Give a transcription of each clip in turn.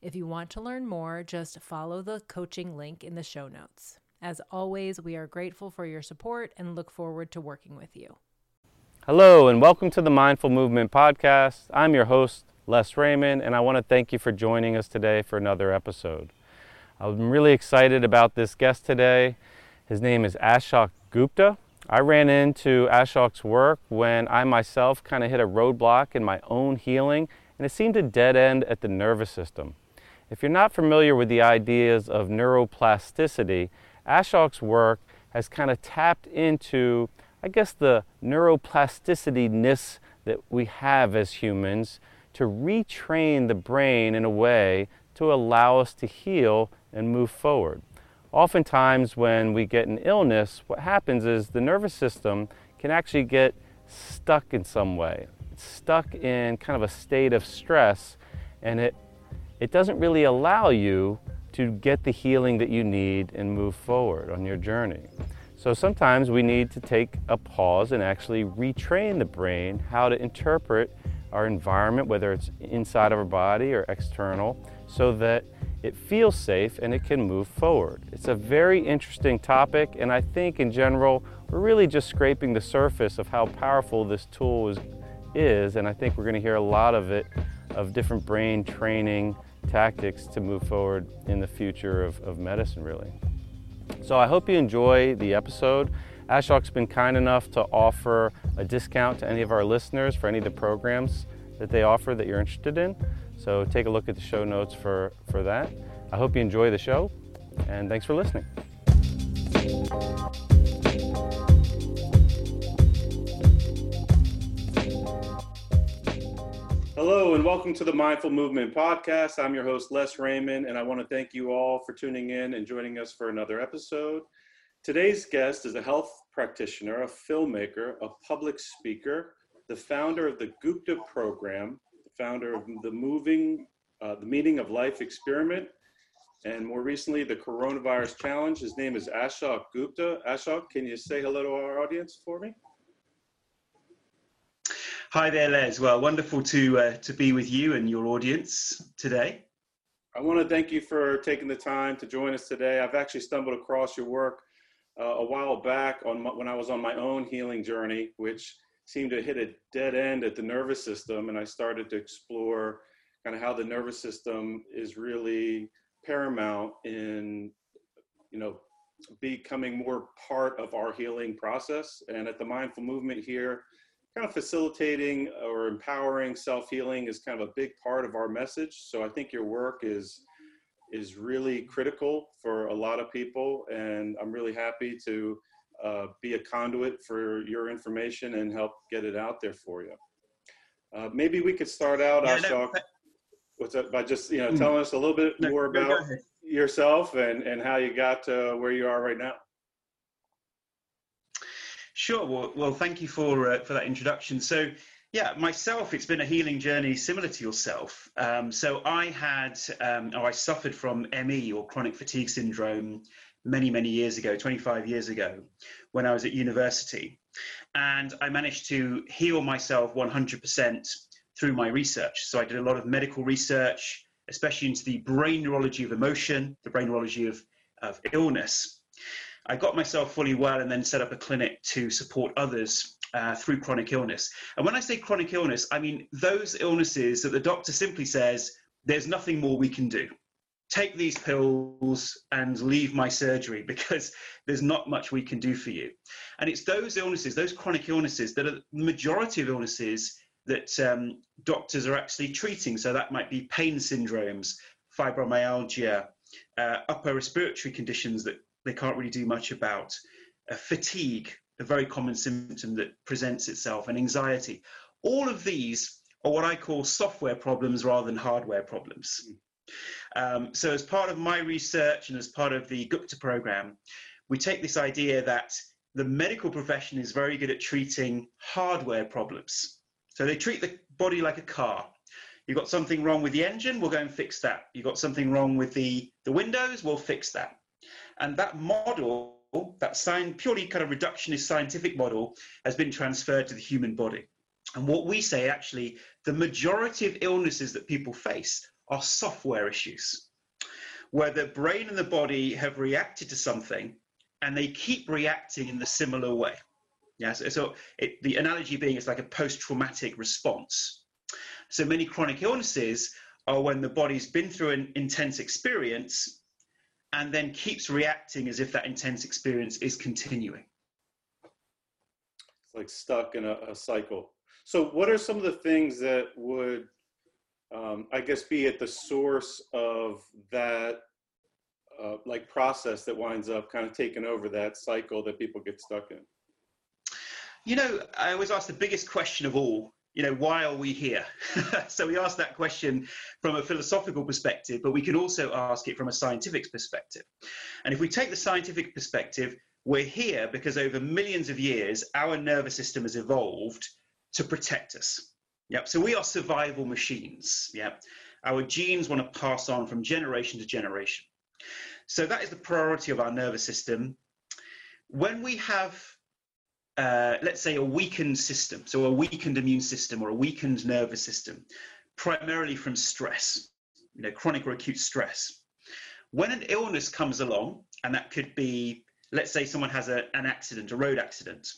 If you want to learn more, just follow the coaching link in the show notes. As always, we are grateful for your support and look forward to working with you. Hello, and welcome to the Mindful Movement Podcast. I'm your host, Les Raymond, and I want to thank you for joining us today for another episode. I'm really excited about this guest today. His name is Ashok Gupta. I ran into Ashok's work when I myself kind of hit a roadblock in my own healing, and it seemed to dead end at the nervous system. If you're not familiar with the ideas of neuroplasticity, Ashok's work has kind of tapped into, I guess, the neuroplasticity-ness that we have as humans to retrain the brain in a way to allow us to heal and move forward. Oftentimes, when we get an illness, what happens is the nervous system can actually get stuck in some way. It's stuck in kind of a state of stress, and it it doesn't really allow you to get the healing that you need and move forward on your journey. So sometimes we need to take a pause and actually retrain the brain how to interpret our environment, whether it's inside of our body or external, so that it feels safe and it can move forward. It's a very interesting topic, and I think in general, we're really just scraping the surface of how powerful this tool is, is and I think we're going to hear a lot of it of different brain training tactics to move forward in the future of, of medicine, really. So I hope you enjoy the episode. Ashok's been kind enough to offer a discount to any of our listeners for any of the programs that they offer that you're interested in. So take a look at the show notes for, for that. I hope you enjoy the show, and thanks for listening. Hello, and welcome to the Mindful Movement Podcast. I'm your host, Les Raymond, and I want to thank you all for tuning in and joining us for another episode. Today's guest is a health practitioner, a filmmaker, a public speaker, the founder of the Gupta program, the founder of the Moving, uh, the Meaning of Life experiment, and more recently, the Coronavirus Challenge. His name is Ashok Gupta. Ashok, can you say hello to our audience for me? Hi there, Les. Well, wonderful to uh, to be with you and your audience today. I want to thank you for taking the time to join us today. I've actually stumbled across your work uh, a while back on my, when I was on my own healing journey, which seemed to hit a dead end at the nervous system, and I started to explore kind of how the nervous system is really paramount in, you know, becoming more part of our healing process. And at the Mindful Movement here kind of facilitating or empowering self-healing is kind of a big part of our message. So I think your work is is really critical for a lot of people, and I'm really happy to uh, be a conduit for your information and help get it out there for you. Uh, maybe we could start out, yeah, Ashok, what's that, by just you know mm, telling us a little bit more about yourself and and how you got to where you are right now. Sure. Well, well thank you for uh, for that introduction. So, Yeah, myself, it's been a healing journey similar to yourself. Um, so I had, um, or I suffered from ME or chronic fatigue syndrome many, many years ago, 25 years ago, when I was at university. And I managed to heal myself 100% through my research. So I did a lot of medical research, especially into the brain neurology of emotion, the brain neurology of, of illness. I got myself fully well and then set up a clinic to support others uh, through chronic illness. And when I say chronic illness, I mean those illnesses that the doctor simply says, there's nothing more we can do. Take these pills and leave my surgery because there's not much we can do for you. And it's those illnesses, those chronic illnesses, that are the majority of illnesses that um, doctors are actually treating. So that might be pain syndromes, fibromyalgia, uh, upper respiratory conditions that they can't really do much about, uh, fatigue, a very common symptom that presents itself, and anxiety. All of these are what I call software problems rather than hardware problems. Um, so, as part of my research and as part of the Gupta program, we take this idea that the medical profession is very good at treating hardware problems. So, they treat the body like a car. You've got something wrong with the engine, we'll go and fix that. You've got something wrong with the, the windows, we'll fix that. And that model that sign, purely kind of reductionist scientific model has been transferred to the human body. And what we say actually, the majority of illnesses that people face are software issues, where the brain and the body have reacted to something and they keep reacting in the similar way. Yeah, so, so it, the analogy being it's like a post-traumatic response. So many chronic illnesses are when the body's been through an intense experience and then keeps reacting as if that intense experience is continuing. It's like stuck in a, a cycle. So, what are some of the things that would, um, I guess, be at the source of that, uh, like process that winds up kind of taking over that cycle that people get stuck in? You know, I always ask the biggest question of all you know, why are we here? so we ask that question from a philosophical perspective, but we can also ask it from a scientific perspective. And if we take the scientific perspective, we're here because over millions of years, our nervous system has evolved to protect us. Yep. So we are survival machines. Yep. Our genes want to pass on from generation to generation. So that is the priority of our nervous system. When we have uh, let's say, a weakened system, so a weakened immune system or a weakened nervous system, primarily from stress, you know, chronic or acute stress. When an illness comes along, and that could be, let's say, someone has a, an accident, a road accident,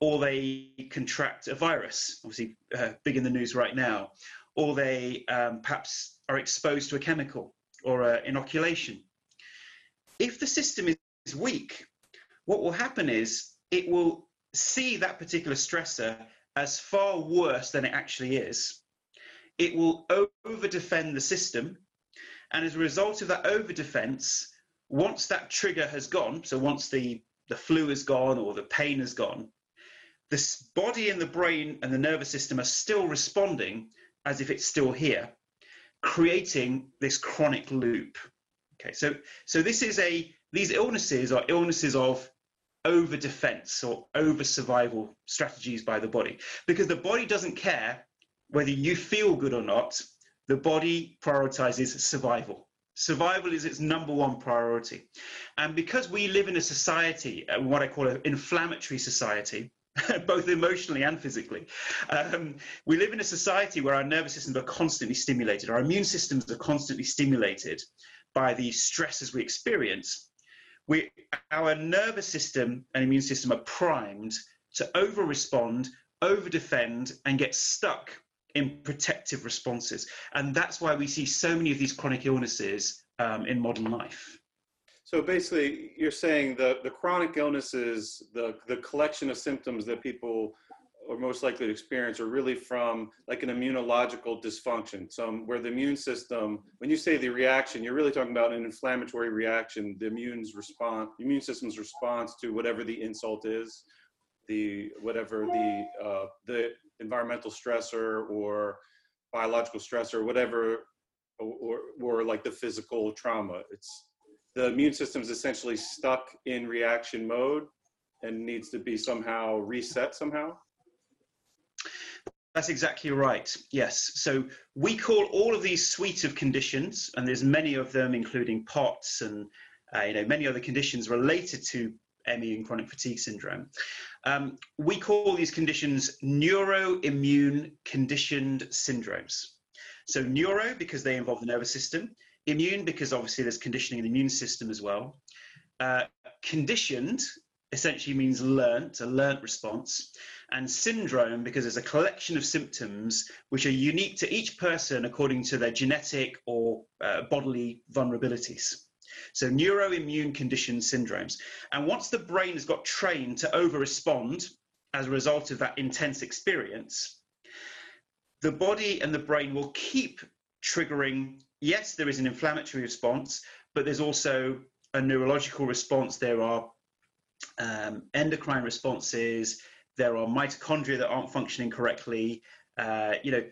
or they contract a virus, obviously uh, big in the news right now, or they um, perhaps are exposed to a chemical or an inoculation. If the system is weak, what will happen is it will see that particular stressor as far worse than it actually is. It will over defend the system. And as a result of that over defense, once that trigger has gone, so once the, the flu is gone or the pain is gone, the body and the brain and the nervous system are still responding as if it's still here, creating this chronic loop. Okay, so so this is a these illnesses are illnesses of over defense or over survival strategies by the body. Because the body doesn't care whether you feel good or not the body prioritizes survival. Survival is its number one priority. And because we live in a society uh, what i call an inflammatory society both emotionally and physically. Um, we live in a society where our nervous systems are constantly stimulated, our immune systems are constantly stimulated by the stresses we experience we, our nervous system and immune system are primed to over respond, over defend, and get stuck in protective responses. And that's why we see so many of these chronic illnesses um, in modern life. So basically, you're saying the, the chronic illnesses, the, the collection of symptoms that people are most likely to experience are really from like an immunological dysfunction. So where the immune system, when you say the reaction, you're really talking about an inflammatory reaction. The immune's response, immune system's response to whatever the insult is, the whatever the uh, the environmental stressor or biological stressor, whatever, or, or, or like the physical trauma. It's the immune system's essentially stuck in reaction mode and needs to be somehow reset somehow That's exactly right. Yes. So we call all of these suite of conditions, and there's many of them, including POTS and uh, you know many other conditions related to ME and chronic fatigue syndrome. Um, we call these conditions neuroimmune conditioned syndromes. So neuro because they involve the nervous system, immune because obviously there's conditioning in the immune system as well. Uh, conditioned essentially means learnt, a learnt response, and syndrome because there's a collection of symptoms which are unique to each person according to their genetic or uh, bodily vulnerabilities. So neuroimmune condition syndromes. And once the brain has got trained to over-respond as a result of that intense experience, the body and the brain will keep triggering. Yes, there is an inflammatory response, but there's also a neurological response. There are um, endocrine responses. There are mitochondria that aren't functioning correctly. Uh, you know,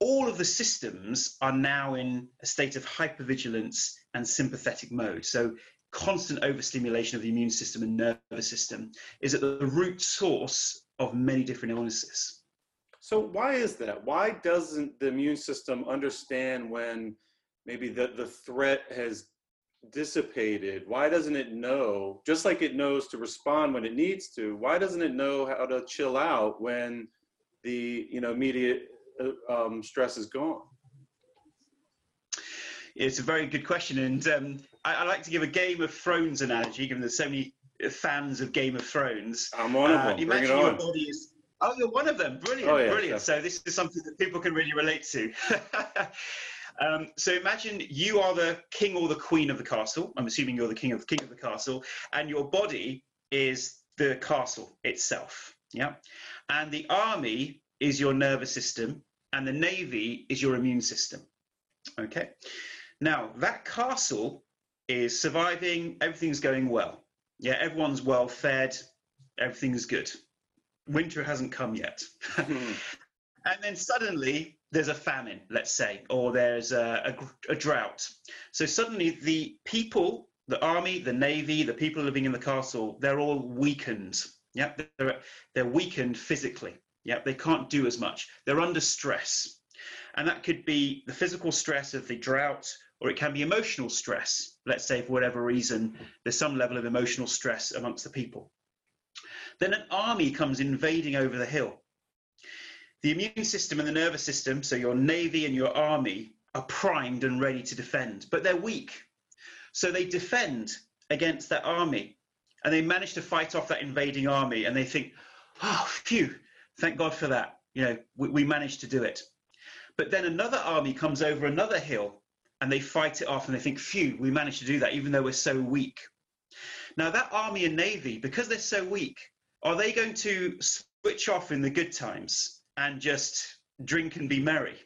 all of the systems are now in a state of hypervigilance and sympathetic mode. So constant overstimulation of the immune system and nervous system is at the root source of many different illnesses. So why is that? Why doesn't the immune system understand when maybe the, the threat has dissipated? Why doesn't it know, just like it knows to respond when it needs to, why doesn't it know how to chill out when the you know immediate uh, um, stress is gone? It's a very good question, and um, I, I, like to give a Game of Thrones analogy, given there's so many fans of Game of Thrones. I'm one of uh, them. Imagine Bring it your body is. Oh, you're one of them. Brilliant, oh, yeah, brilliant. So this is something that people can really relate to. um, so imagine you are the king or the queen of the castle. I'm assuming you're the king of the king of the castle, and your body is the castle itself. Yeah, and the army is your nervous system, and the navy is your immune system. Okay. Now, that castle is surviving, everything's going well. Yeah, everyone's well fed, everything's good. Winter hasn't come yet. and then suddenly there's a famine, let's say, or there's a, a, a, drought. So suddenly the people, the army, the navy, the people living in the castle, they're all weakened. Yeah, they're, they're weakened physically. Yeah, they can't do as much. They're under stress. And that could be the physical stress of the drought, or it can be emotional stress. Let's say, for whatever reason, there's some level of emotional stress amongst the people. Then an army comes invading over the hill. The immune system and the nervous system, so your navy and your army, are primed and ready to defend, but they're weak. So they defend against that army and they manage to fight off that invading army and they think, oh, phew, thank God for that. You know, we, we managed to do it. But then another army comes over another hill and they fight it off and they think, phew, we managed to do that even though we're so weak. Now, that army and navy, because they're so weak, are they going to switch off in the good times and just drink and be merry?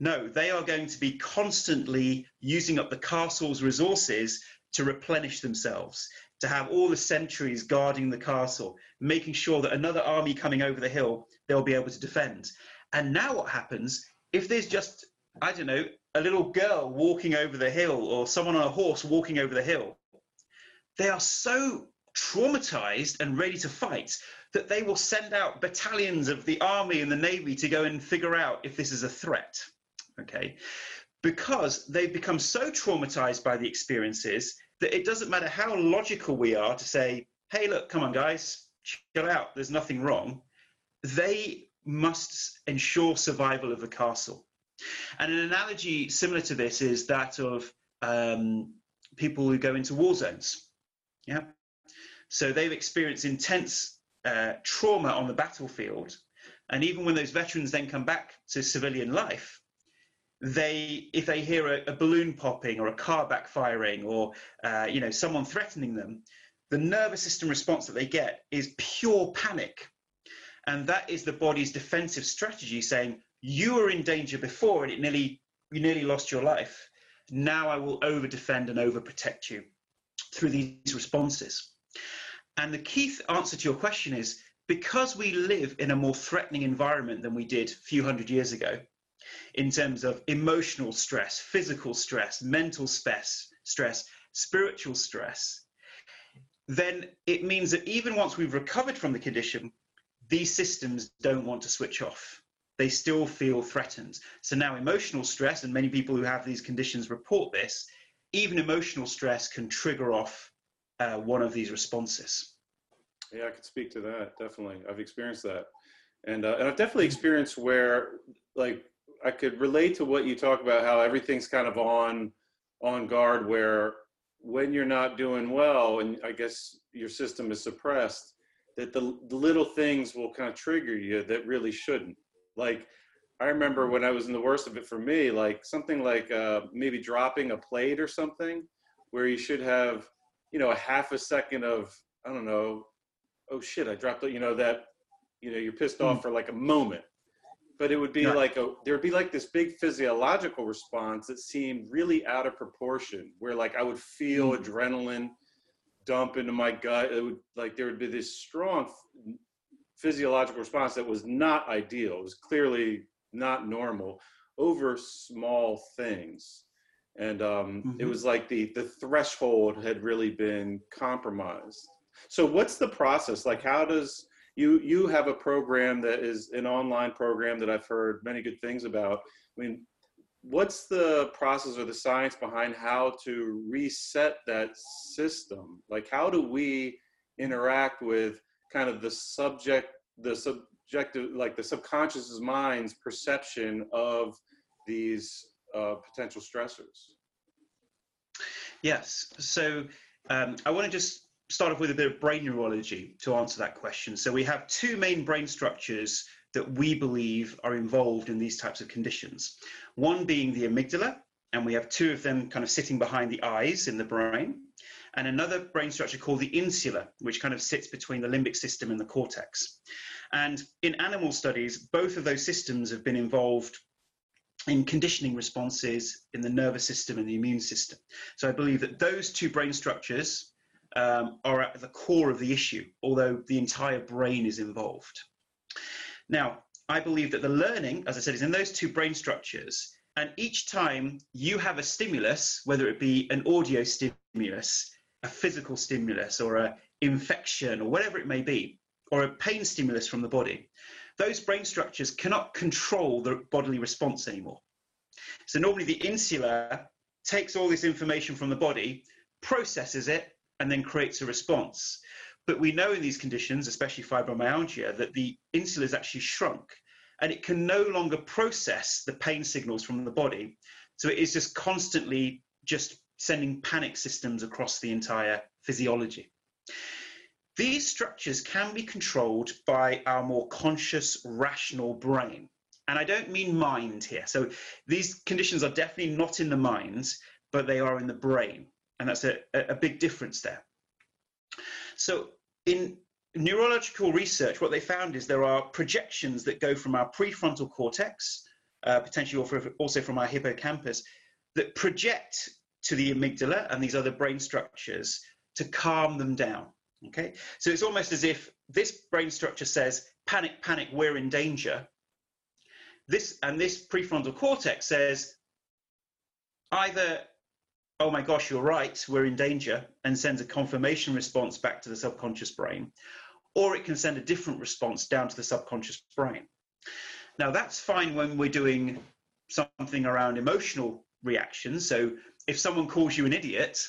No, they are going to be constantly using up the castle's resources to replenish themselves, to have all the sentries guarding the castle, making sure that another army coming over the hill, they'll be able to defend. And now what happens if there's just, I don't know, a little girl walking over the hill or someone on a horse walking over the hill, they are so traumatized and ready to fight that they will send out battalions of the army and the navy to go and figure out if this is a threat. Okay. Because they've become so traumatized by the experiences that it doesn't matter how logical we are to say, hey, look, come on, guys, chill out, there's nothing wrong. They must ensure survival of the castle. And an analogy similar to this is that of um, people who go into war zones. Yeah. So they've experienced intense uh, trauma on the battlefield. And even when those veterans then come back to civilian life, they, if they hear a, a balloon popping or a car backfiring or, uh, you know, someone threatening them, the nervous system response that they get is pure panic and that is the body's defensive strategy saying, you were in danger before and it nearly, you nearly lost your life. Now I will over defend and over protect you through these responses. And the key answer to your question is because we live in a more threatening environment than we did a few hundred years ago, in terms of emotional stress, physical stress, mental stress, stress, spiritual stress, then it means that even once we've recovered from the condition, these systems don't want to switch off. they still feel threatened. So now emotional stress, and many people who have these conditions report this, even emotional stress can trigger off uh, one of these responses. Yeah, I could speak to that. Definitely. I've experienced that. And, uh, and I've definitely experienced where like I could relate to what you talk about, how everything's kind of on, on guard where when you're not doing well and I guess your system is suppressed, that the, the little things will kind of trigger you that really shouldn't. Like, I remember when I was in the worst of it for me, like something like uh, maybe dropping a plate or something, where you should have, you know, a half a second of, I don't know, oh shit, I dropped it, you know, that, you know, you're pissed off mm. for like a moment. But it would be yeah. like a, there would be like this big physiological response that seemed really out of proportion, where like I would feel mm. adrenaline dump into my gut. It would like there would be this strong physiological response that was not ideal. It was clearly not normal over small things. And um, mm-hmm. it was like the, the threshold had really been compromised. So what's the process? Like how does you you have a program that is an online program that I've heard many good things about. I mean, what's the process or the science behind how to reset that system? Like how do we interact with kind of the subject, the subjective, like the subconscious mind's perception of these uh, potential stressors? Yes. So um, I want to just start off with a bit of brain neurology to answer that question. So we have two main brain structures that we believe are involved in these types of conditions. One being the amygdala, and we have two of them kind of sitting behind the eyes in the brain and another brain structure called the insula, which kind of sits between the limbic system and the cortex. And in animal studies, both of those systems have been involved in conditioning responses in the nervous system and the immune system. So I believe that those two brain structures um, are at the core of the issue, although the entire brain is involved. Now, I believe that the learning, as I said, is in those two brain structures. And each time you have a stimulus, whether it be an audio stimulus, a physical stimulus or an infection or whatever it may be, or a pain stimulus from the body, those brain structures cannot control the bodily response anymore. So normally the insula takes all this information from the body, processes it, and then creates a response. But we know in these conditions, especially fibromyalgia, that the insula is actually shrunk and it can no longer process the pain signals from the body. So it is just constantly just sending panic systems across the entire physiology. These structures can be controlled by our more conscious, rational brain. And I don't mean mind here. So these conditions are definitely not in the mind, but they are in the brain. And that's a, a big difference there. So in neurological research, what they found is there are projections that go from our prefrontal cortex, uh, potentially also from our hippocampus, that project to the amygdala and these other brain structures to calm them down. Okay, so it's almost as if this brain structure says, "Panic, panic, we're in danger." This and this prefrontal cortex says, either, "Oh my gosh, you're right, we're in danger," and sends a confirmation response back to the subconscious brain, or it can send a different response down to the subconscious brain. Now that's fine when we're doing something around emotional reactions. So if someone calls you an idiot,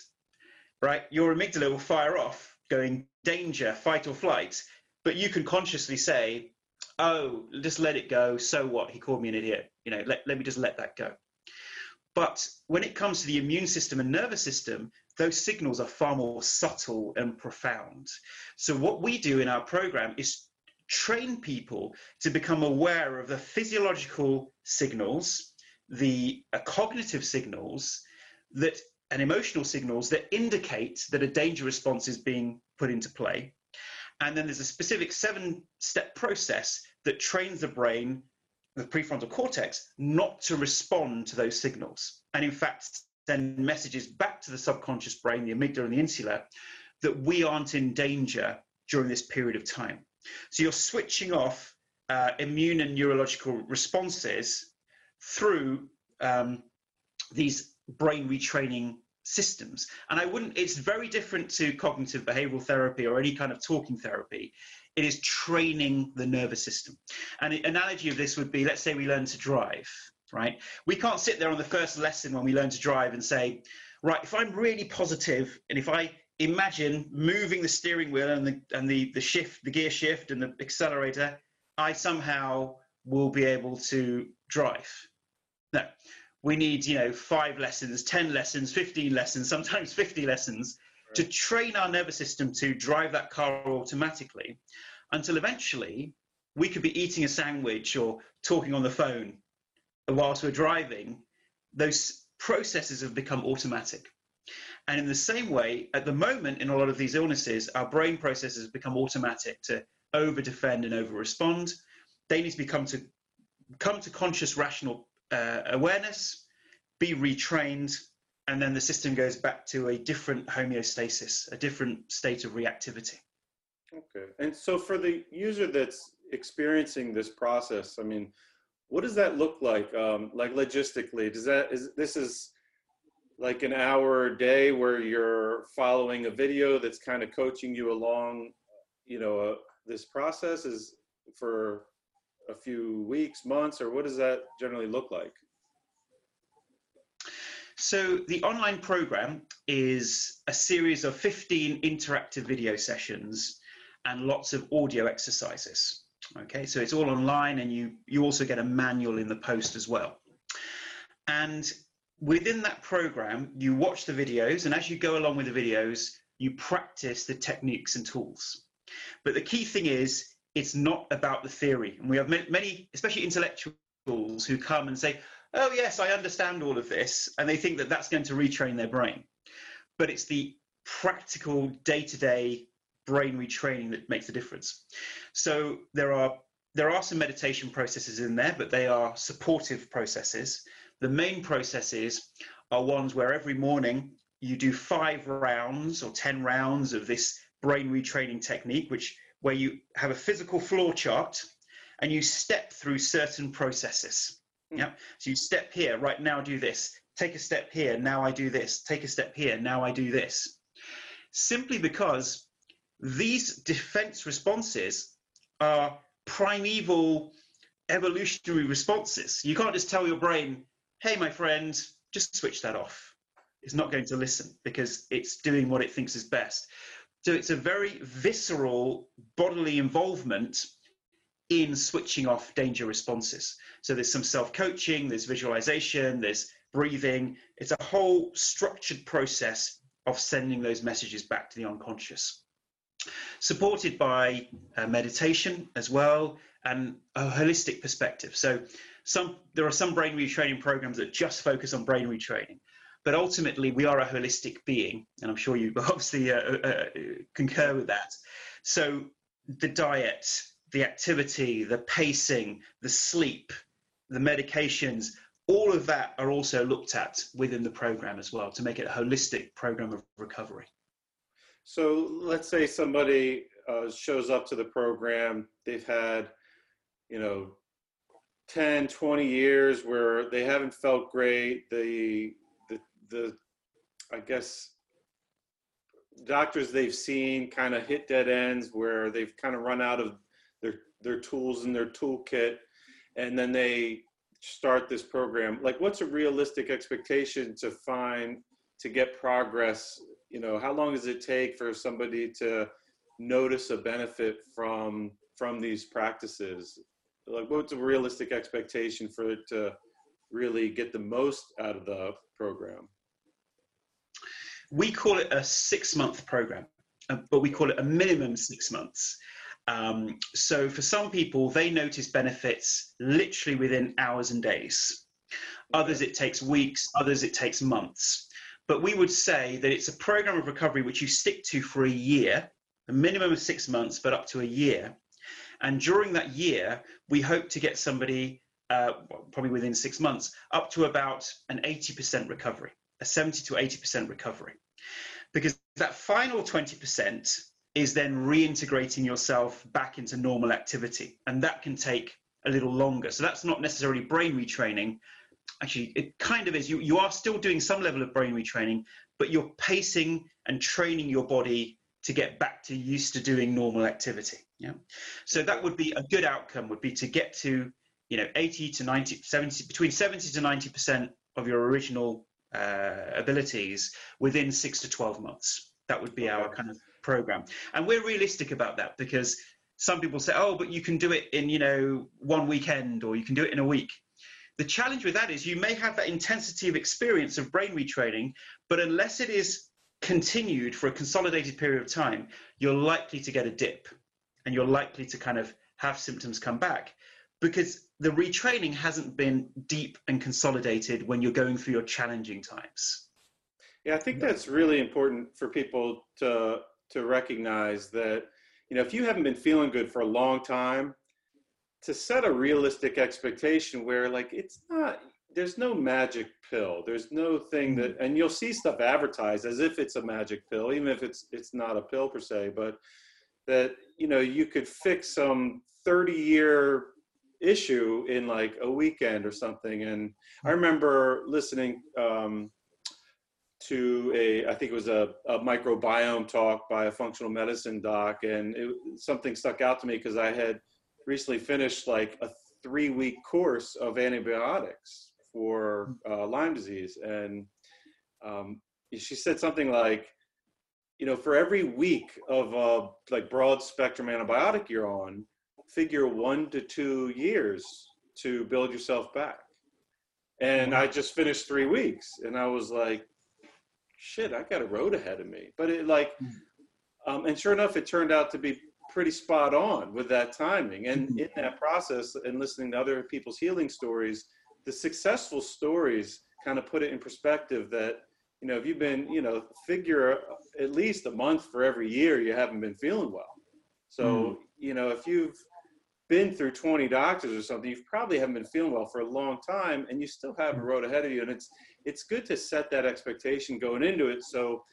right, your amygdala will fire off, going danger, fight or flight. But you can consciously say, oh, just let it go. So what? He called me an idiot. You know, let, let me just let that go. But when it comes to the immune system and nervous system, those signals are far more subtle and profound. So, what we do in our program is train people to become aware of the physiological signals, the uh, cognitive signals, that and emotional signals that indicate that a danger response is being put into play. And then there's a specific seven step process that trains the brain, the prefrontal cortex, not to respond to those signals. And in fact, send messages back to the subconscious brain, the amygdala and the insula, that we aren't in danger during this period of time. So you're switching off uh, immune and neurological responses through um, these brain retraining systems. And I wouldn't, it's very different to cognitive behavioral therapy or any kind of talking therapy. It is training the nervous system. And an analogy of this would be let's say we learn to drive, right? We can't sit there on the first lesson when we learn to drive and say, right, if I'm really positive and if I imagine moving the steering wheel and the, and the, the shift, the gear shift and the accelerator, I somehow will be able to drive. No, we need, you know, five lessons, 10 lessons, 15 lessons, sometimes 50 lessons right. to train our nervous system to drive that car automatically until eventually we could be eating a sandwich or talking on the phone whilst we're driving. Those processes have become automatic. And in the same way, at the moment, in a lot of these illnesses, our brain processes become automatic to over defend and over respond. They need to become to come to conscious, rational uh, awareness, be retrained, and then the system goes back to a different homeostasis, a different state of reactivity. Okay. And so for the user that's experiencing this process, I mean, what does that look like? Um, like logistically, does that is this is like an hour a day where you're following a video that's kind of coaching you along, you know, uh, this process is for a few weeks, months, or what does that generally look like? So the online program is a series of 15 interactive video sessions and lots of audio exercises. Okay, so it's all online and you, you also get a manual in the post as well. And within that program, you watch the videos and as you go along with the videos, you practice the techniques and tools. But the key thing is it's not about the theory. And we have many, especially intellectuals, who come and say, oh, yes, I understand all of this. And they think that that's going to retrain their brain. But it's the practical day to day brain retraining that makes the difference. So there are there are some meditation processes in there, but they are supportive processes. The main processes are ones where every morning you do five rounds or 10 rounds of this brain retraining technique, which where you have a physical floor chart and you step through certain processes. Mm. Yeah. So you step here, right now do this. Take a step here, now I do this. Take a step here, now I do this. Simply because these defense responses are primeval evolutionary responses. You can't just tell your brain, hey, my friend, just switch that off. It's not going to listen because it's doing what it thinks is best. So it's a very visceral bodily involvement in switching off danger responses. So there's some self coaching, there's visualization, there's breathing. It's a whole structured process of sending those messages back to the unconscious. Supported by uh, meditation as well and a holistic perspective. So some there are some brain retraining programs that just focus on brain retraining. But ultimately, we are a holistic being, and I'm sure you obviously uh, uh, uh, concur with that. So the diet, the activity, the pacing, the sleep, the medications, all of that are also looked at within the program as well to make it a holistic program of recovery. So let's say somebody uh, shows up to the program, they've had, you know, 10, 20 years where they haven't felt great, the the I guess doctors they've seen kind of hit dead ends where they've kind of run out of their their tools and their toolkit and then they start this program. Like what's a realistic expectation to find to get progress? You know how long does it take for somebody to notice a benefit from from these practices? Like what's a realistic expectation for it to really get the most out of the program we call it a six month program, uh, but we call it a minimum six months. Um, so for some people, they notice benefits literally within hours and days. Others, it takes weeks, others, it takes months. But we would say that it's a program of recovery which you stick to for a year, a minimum of six months, but up to a year. And during that year, we hope to get somebody, uh, probably within six months, up to about an 80% recovery, a 70 to 80% recovery because that final 20% is then reintegrating yourself back into normal activity and that can take a little longer. So that's not necessarily brain retraining. Actually it kind of is. You, you are still doing some level of brain retraining but you're pacing and training your body to get back to used to doing normal activity yeah? So that would be a good outcome would be to get to you know 80 to 90 70 between 70 to 90 percent of your original uh, abilities within six to 12 months. That would be our kind of program. And we're realistic about that because some people say oh but you can do it in you know one weekend or you can do it in a week. The challenge with that is you may have that intensity of experience of brain retraining, but unless it is continued for a consolidated period of time, you're likely to get a dip and you're likely to kind of have symptoms come back because the retraining hasn't been deep and consolidated when you're going through your challenging times. Yeah, I think that's really important for people to to recognize that you know if you haven't been feeling good for a long time, to set a realistic expectation where like it's not there's no magic pill there's no thing that mm-hmm. and you'll see stuff advertised as if it's a magic pill even if it's it's not a pill per se but that you know you could fix some 30 year issue in like a weekend or something and i mm-hmm. remember listening um, to a i think it was a, a microbiome talk by a functional medicine doc and it, something stuck out to me because i had recently finished like a three week course of antibiotics for uh, Lyme disease. And um, she said something like, you know, for every week of a like broad spectrum antibiotic you're on, figure one to two years to build yourself back. And I just finished three weeks and I was like, shit, I got a road ahead of me. But it like, hmm. um, and sure enough, it turned out to be pretty spot on with that timing. And mm-hmm. in that process, and listening to other people's healing stories, the successful stories kind of put it in perspective that, you know, if you've been, you know, figure at least a month for every year you haven't been feeling well. So, mm. you know, if you've been through 20 doctors or something, you probably haven't been feeling well for a long time and you still have a mm. road ahead of you. And it's, it's good to set that expectation going into it. So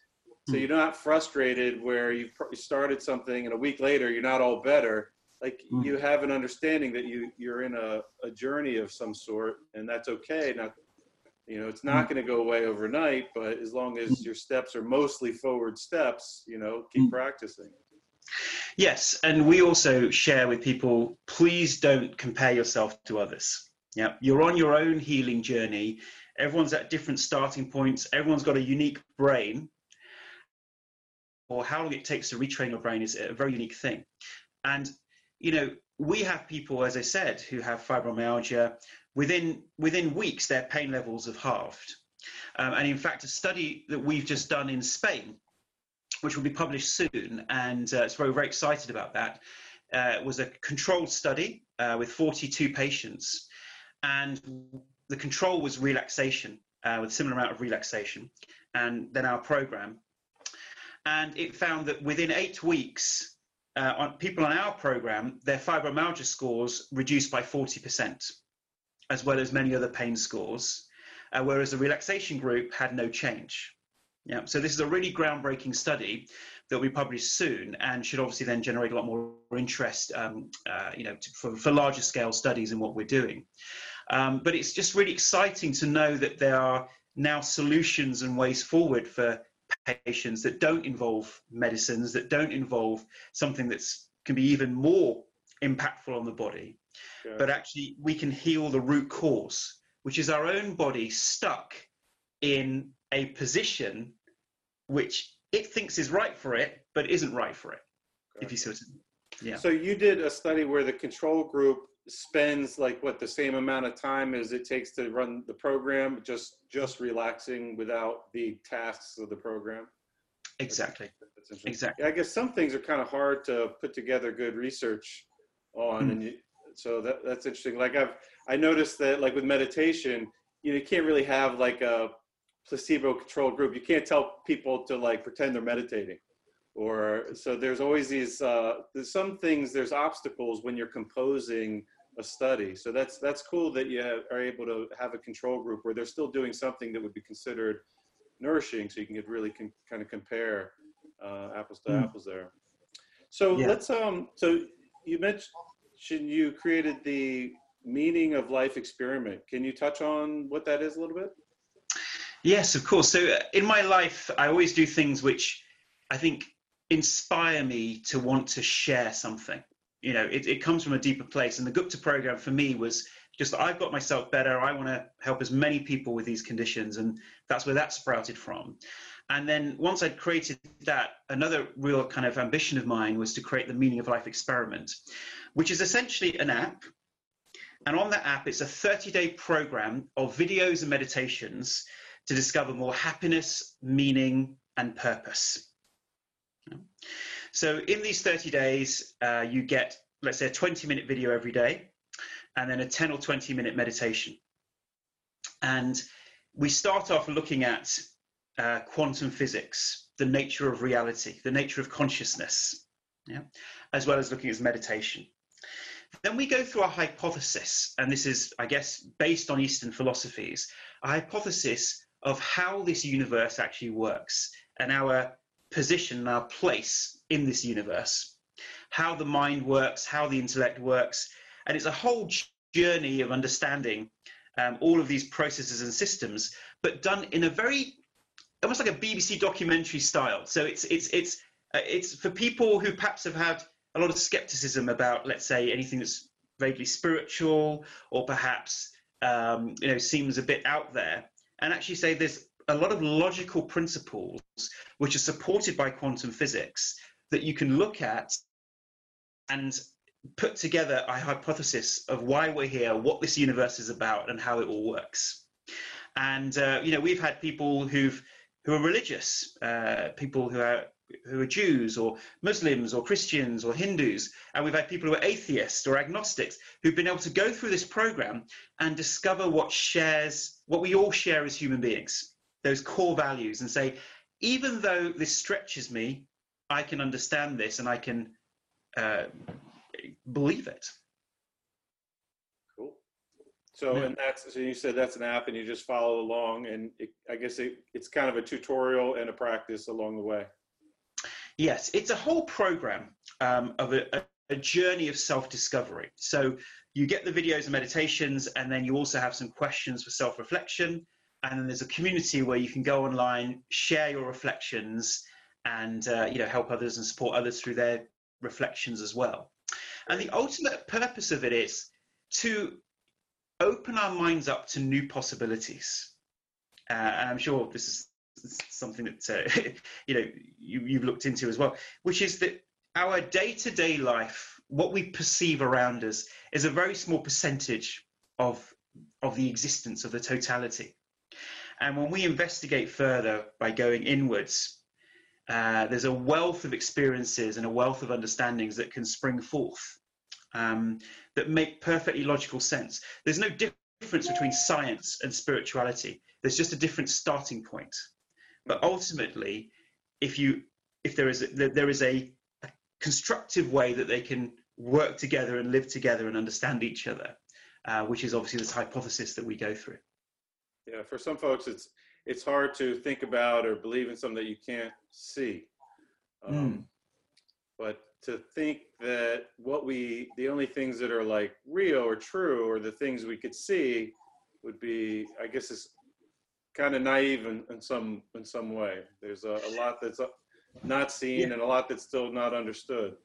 so hmm. you're not frustrated where you started something and a week later you're not all better. Like mm. you have an understanding that you you're in a, a journey of some sort, and that's okay. Not you know it's not mm. going to go away overnight, but as long as your steps are mostly forward steps, you know, keep mm. practicing. Yes, and we also share with people please don't compare yourself to others. Yeah, you're on your own healing journey. Everyone's at different starting points. Everyone's got a unique brain or how long it takes to retrain your brain is a very unique thing. And, you know, we have people, as I said, who have fibromyalgia. Within, within weeks, their pain levels have halved. Um, and in fact, a study that we've just done in Spain, which will be published soon, and uh, so we're very excited about that, uh, was a controlled study uh, with 42 patients. And the control was relaxation, uh, with a similar amount of relaxation. And then our program and it found that within eight weeks, uh, on people on our program, their fibromyalgia scores reduced by 40%, as well as many other pain scores, uh, whereas the relaxation group had no change. Yeah, so this is a really groundbreaking study that will be published soon and should obviously then generate a lot more interest, um, uh, you know, to, for, for larger scale studies in what we're doing. Um, but it's just really exciting to know that there are now solutions and ways forward for patients that don't involve medicines, that don't involve something that can be even more impactful on the body, yeah. but actually we can heal the root cause, which is our own body stuck in a position which it thinks is right for it, but isn't right for it. Okay. If you see what Yeah. So you did a study where the control group spends like what the same amount of time as it takes to run the program just just relaxing without the tasks of the program exactly that's, exactly i guess some things are kind of hard to put together good research on mm. and you, so that, that's interesting like i've i noticed that like with meditation you, know, you can't really have like a placebo controlled group you can't tell people to like pretend they're meditating or so there's always these uh, there's some things there's obstacles when you're composing a study so that's that's cool that you have, are able to have a control group where they're still doing something that would be considered nourishing so you can get really con- kind of compare uh, apples to mm. apples there so yeah. let's um so you mentioned you created the meaning of life experiment. Can you touch on what that is a little bit? Yes, of course. So uh, in my life, I always do things which I think inspire me to want to share something. You know, it, it comes from a deeper place. And the Gupta program for me was just I've got myself better. I want to help as many people with these conditions. And that's where that sprouted from. And then once I'd created that, another real kind of ambition of mine was to create the Meaning of Life experiment, which is essentially an app. And on that app, it's a 30 day program of videos and meditations to discover more happiness, meaning, and purpose. So in these 30 days, uh, you get, let's say, a 20 minute video every day, and then a 10 or 20 minute meditation. And we start off looking at uh, quantum physics, the nature of reality, the nature of consciousness, yeah? as well as looking at meditation. Then we go through a hypothesis, and this is, I guess, based on Eastern philosophies, a hypothesis of how this universe actually works and our position, our place in this universe, how the mind works, how the intellect works. And it's a whole journey of understanding um, all of these processes and systems, but done in a very almost like a BBC documentary style. So it's it's it's uh, it's for people who perhaps have had a lot of skepticism about, let's say, anything that's vaguely spiritual or perhaps um, you know seems a bit out there, and actually say there's a lot of logical principles which are supported by quantum physics that you can look at and put together a hypothesis of why we're here, what this universe is about, and how it all works. And uh, you know, we've had people who've who are religious, uh, people who are who are Jews or Muslims or Christians or Hindus, and we've had people who are atheists or agnostics who've been able to go through this program and discover what shares what we all share as human beings, those core values, and say, even though this stretches me, I can understand this and I can uh, believe it. Cool. So, yeah. and that's so you said that's an app, and you just follow along, and it, I guess it, it's kind of a tutorial and a practice along the way. Yes, it's a whole program um, of a, a journey of self-discovery. So you get the videos and meditations, and then you also have some questions for self-reflection. And then there's a community where you can go online, share your reflections, and uh, you know help others and support others through their reflections as well. And the ultimate purpose of it is to open our minds up to new possibilities. Uh, and I'm sure this is something that uh, you know you, you've looked into as well, which is that our day-to-day life, what we perceive around us, is a very small percentage of of the existence of the totality. And when we investigate further by going inwards, uh, there's a wealth of experiences and a wealth of understandings that can spring forth um, that make perfectly logical sense. There's no difference between science and spirituality. There's just a different starting point. But ultimately, if you if there is a, there is a, a constructive way that they can work together and live together and understand each other, uh, which is obviously this hypothesis that we go through. Yeah, for some folks, it's it's hard to think about or believe in something that you can't see. Um, mm. But to think that what we, the only things that are like real or true, or the things we could see, would be, I guess, is kind of naive in, in some in some way. There's a, a lot that's uh, not seen yeah. and a lot that's still not understood.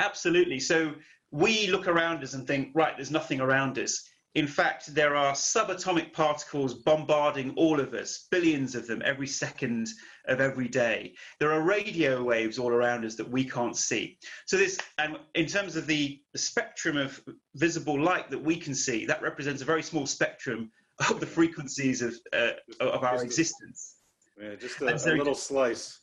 Absolutely. So we look around us and think, right, there's nothing around us. In fact, there are subatomic particles bombarding all of us, billions of them every second of every day. There are radio waves all around us that we can't see. So this, and in terms of the, the spectrum of visible light that we can see, that represents a very small spectrum of the frequencies of uh, of our existence. Yeah, just a, so, a little slice.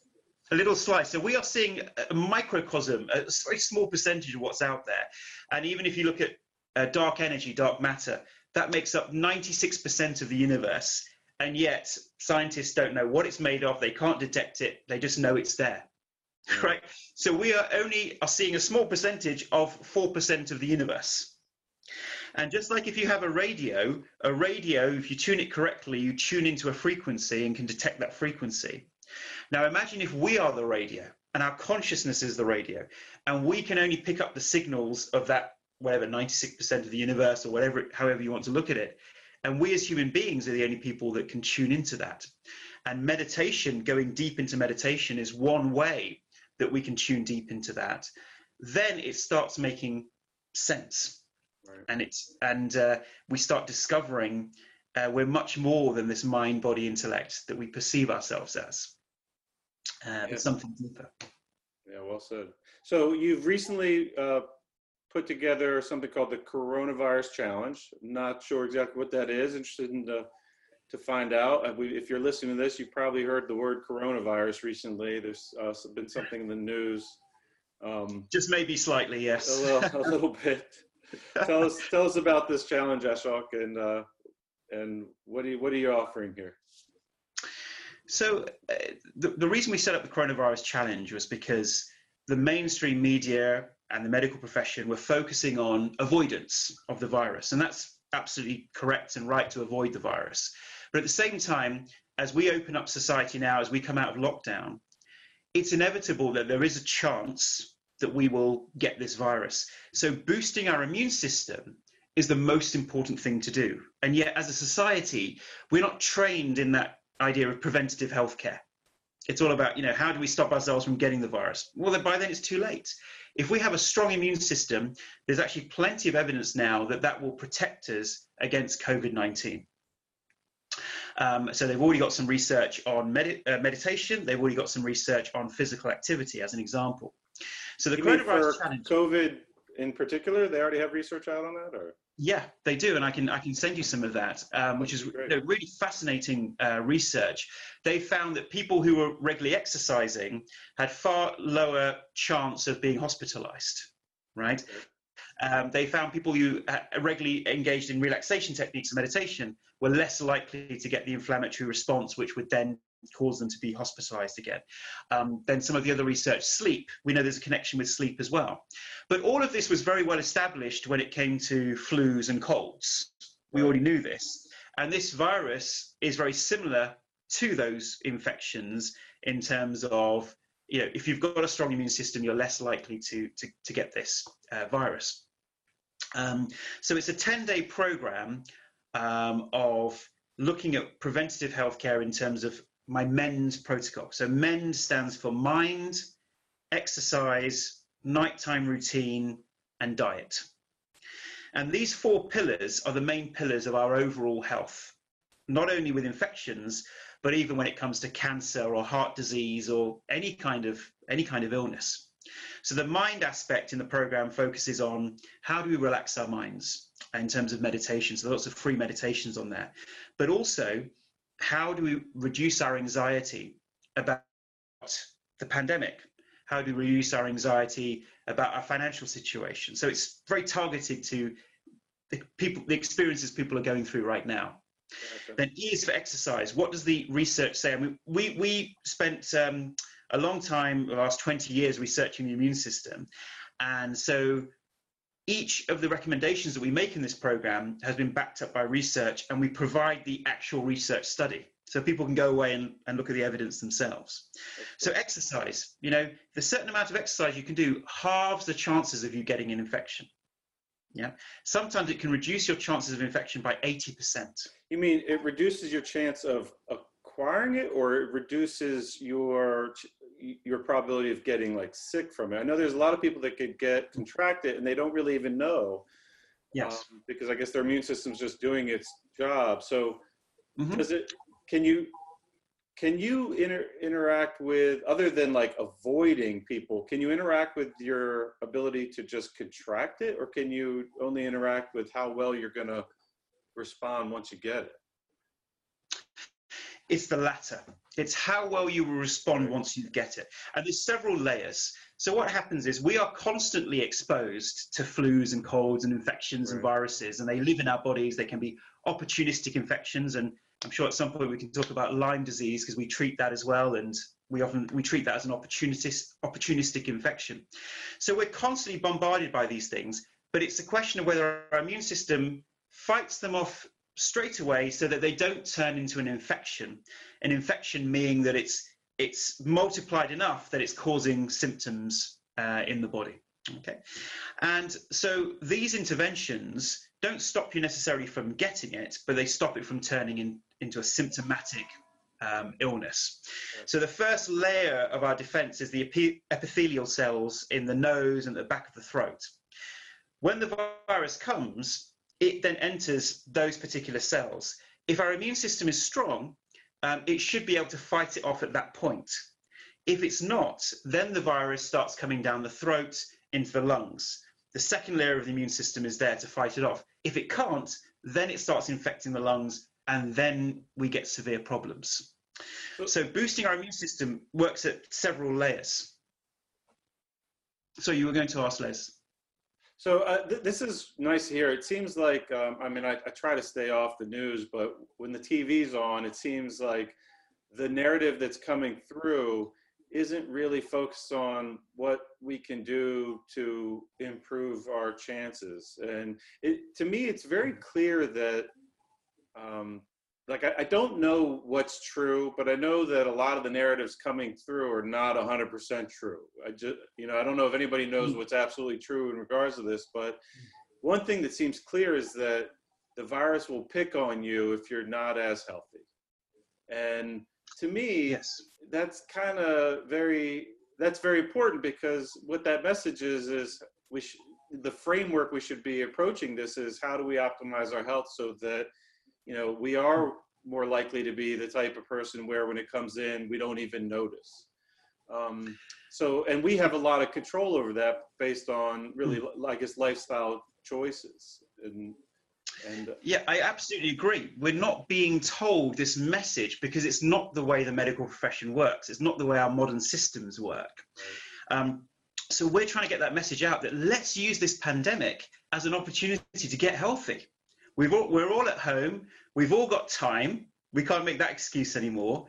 A little slice. So we are seeing a microcosm, a very small percentage of what's out there. And even if you look at uh, dark energy, dark matter, that makes up 96% of the universe. And yet, scientists don't know what it's made of. They can't detect it. They just know it's there. Right. So we are only are seeing a small percentage of 4% of the universe. And just like if you have a radio, a radio, if you tune it correctly, you tune into a frequency and can detect that frequency. Now imagine if we are the radio and our consciousness is the radio, and we can only pick up the signals of that whatever 96% of the universe or whatever however you want to look at it. And we as human beings are the only people that can tune into that. And meditation going deep into meditation is one way that we can tune deep into that. Then it starts making sense right. and it's and uh, we start discovering uh, we're much more than this mind body intellect that we perceive ourselves as uh, yeah. but something deeper yeah well said so you've recently uh, put together something called the Coronavirus Challenge. not sure exactly what that is. Interested in the, to find out. Uh, if you're listening to this, you've probably heard the word coronavirus recently. There's uh, been something in the news. Um, Just maybe slightly, yes. A little, a little bit. tell us, tell us about this challenge, Ashok, and uh, and what are you, what are you offering here? So uh, the, the reason we set up the coronavirus challenge was because the mainstream media and the medical profession were focusing on avoidance of the virus. And that's absolutely correct and right to avoid the virus. But at the same time, as we open up society now, as we come out of lockdown, it's inevitable that there is a chance that we will get this virus. So boosting our immune system is the most important thing to do. And yet, as a society, we're not trained in that idea of preventative healthcare. It's all about, you know, how do we stop ourselves from getting the virus? Well, then by then it's too late. If we have a strong immune system, there's actually plenty of evidence now that that will protect us against COVID 19. Um, so they've already got some research on med- uh, meditation. They've already got some research on physical activity, as an example. So the you coronavirus challenge. COVID in particular, they already have research out on that, or yeah, they do, and I can I can send you some of that, um, which is you know, really fascinating uh, research. They found that people who were regularly exercising had far lower chance of being hospitalized. Right? Um, they found people who uh, regularly engaged in relaxation techniques and meditation were less likely to get the inflammatory response, which would then cause them to be hospitalized again. Um, then some of the other research, sleep, we know there's a connection with sleep as well. But all of this was very well established when it came to flus and colds. We already knew this. And this virus is very similar to those infections in terms of, you know, if you've got a strong immune system, you're less likely to, to, to get this uh, virus. Um, so it's a 10 day program um, of looking at preventative healthcare in terms of my MEND protocol. So MEND stands for mind, exercise, nighttime routine, and diet. And these four pillars are the main pillars of our overall health, not only with infections, but even when it comes to cancer or heart disease or any kind of any kind of illness. So the mind aspect in the program focuses on how do we relax our minds in terms of meditation. So lots of free meditations on there, but also how do we reduce our anxiety about the pandemic? How do we reduce our anxiety about our financial situation? So it's very targeted to the people, the experiences people are going through right now. Then E is for exercise. What does the research say? I mean, we we spent um, a long time, the last 20 years, researching the immune system, and so each of the recommendations that we make in this program has been backed up by research and we provide the actual research study. So people can go away and, and look at the evidence themselves. So exercise you know the certain amount of exercise you can do halves the chances of you getting an infection. Yeah? Sometimes it can reduce your chances of infection by 80% you mean it reduces your chance of acquiring it or it reduces your your probability of getting like sick from it. I know there's a lot of people that could get contract it and they don't really even know. Yes. Um, because I guess their immune system's just doing its job. So mm-hmm. does it can you can you inter- interact with other than like avoiding people can you interact with your ability to just contract it or can you only interact with how well you're going to respond once you get it it's the latter. It's how well you will respond once you get it. And there's several layers. So what happens is we are constantly exposed to flus and colds and infections right. and viruses, and they live in our bodies. They can be opportunistic infections, and I'm sure at some point we can talk about Lyme disease because we treat that as well, and we often we treat that as an opportunistic opportunistic infection. So we're constantly bombarded by these things, but it's a question of whether our immune system fights them off straight away so that they don't turn into an infection. An infection meaning that it's it's multiplied enough that it's causing symptoms uh, in the body. Okay, and so these interventions don't stop you necessarily from getting it, but they stop it from turning in, into a symptomatic um, illness. So the first layer of our defense is the epithelial cells in the nose and the back of the throat. When the virus comes, it then enters those particular cells. If our immune system is strong, um, it should be able to fight it off at that point. If it's not, then the virus starts coming down the throat into the lungs. The second layer of the immune system is there to fight it off. If it can't, then it starts infecting the lungs, and then we get severe problems. So, boosting our immune system works at several layers. So, you were going to ask Les. So uh, th- this is nice to hear. It seems like um, I mean I, I, try to stay off the news, but when the TV's on, it seems like the narrative that's coming through isn't really focused on what we can do to improve our chances. And it, to me, it's very clear that, um, like, I, I, don't know what's true, but I know that a lot of the narratives coming through are not 100% true. I just, you know, I don't know if anybody knows mm. what's absolutely true in regards to this, but one thing that seems clear is that the virus will pick on you if you're not as healthy. And to me, yes. that's kind of very that's very important because what that message is is we sh- the framework we should be approaching this is how do we optimize our health so that you know we are more likely to be the type of person where when it comes in we don't even notice um, so and we have a lot of control over that based on really hmm. i guess lifestyle choices and and uh, yeah, I absolutely agree. We're not being told this message because it's not the way the medical profession works. It's not the way our modern systems work. Um, so we're trying to get that message out that let's use this pandemic as an opportunity to get healthy. We've all, we're all at home. We've all got time. We can't make that excuse anymore.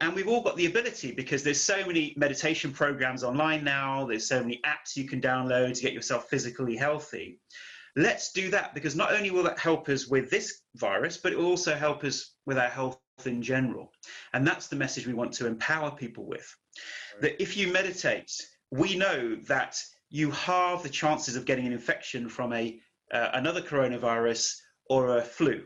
And we've all got the ability because there's so many meditation programs online now. There's so many apps you can download to get yourself physically healthy. Let's do that because not only will that help us with this virus, but it will also help us with our health in general. And that's the message we want to empower people with. Right. That if you meditate, we know that you halve the chances of getting an infection from a uh, another coronavirus or a flu.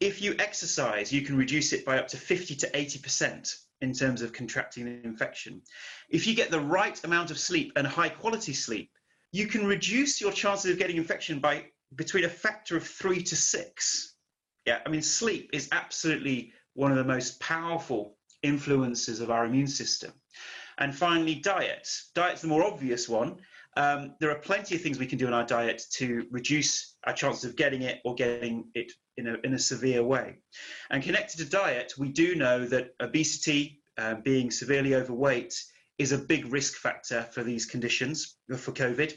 If you exercise, you can reduce it by up to 50 to 80% in terms of contracting an infection. If you get the right amount of sleep and high quality sleep, you can reduce your chances of getting infection by between a factor of three to six. Yeah, I mean, sleep is absolutely one of the most powerful influences of our immune system. And finally, diet. Diet's the more obvious one. Um, there are plenty of things we can do in our diet to reduce our chances of getting it or getting it in a, in a severe way. And connected to diet, we do know that obesity, uh, being severely overweight, is a big risk factor for these conditions for COVID.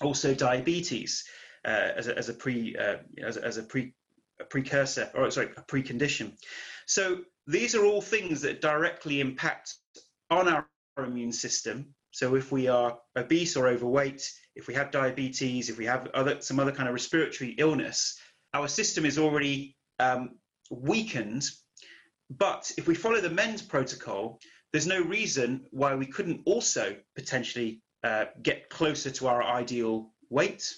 Also, diabetes uh, as, a, as a pre uh, as, as, a pre a precursor or sorry a precondition. So these are all things that directly impact on our immune system. So if we are obese or overweight, if we have diabetes, if we have other some other kind of respiratory illness, our system is already um, weakened. But if we follow the MEND protocol, there's no reason why we couldn't also potentially uh, get closer to our ideal weight.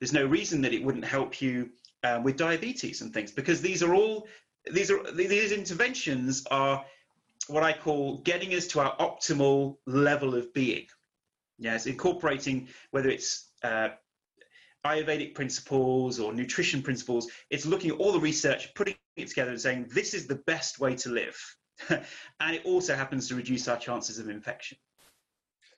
There's no reason that it wouldn't help you uh, with diabetes and things because these are all these are these interventions are what I call getting us to our optimal level of being. Yes, incorporating whether it's uh, Ayurvedic principles or nutrition principles, it's looking at all the research, putting it together and saying this is the best way to live. and it also happens to reduce our chances of infection.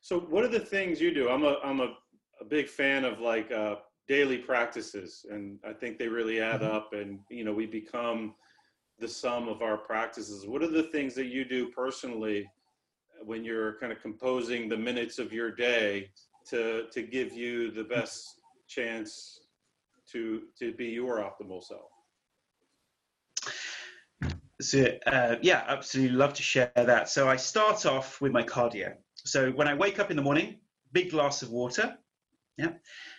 So, what are the things you do? I'm a I'm a, a big fan of like uh, daily practices, and I think they really add mm-hmm. up. And you know, we become the sum of our practices. What are the things that you do personally when you're kind of composing the minutes of your day to to give you the best chance to to be your optimal self? So uh, yeah, absolutely love to share that. So I start off with my cardio. So when I wake up in the morning, big glass of water. Yeah,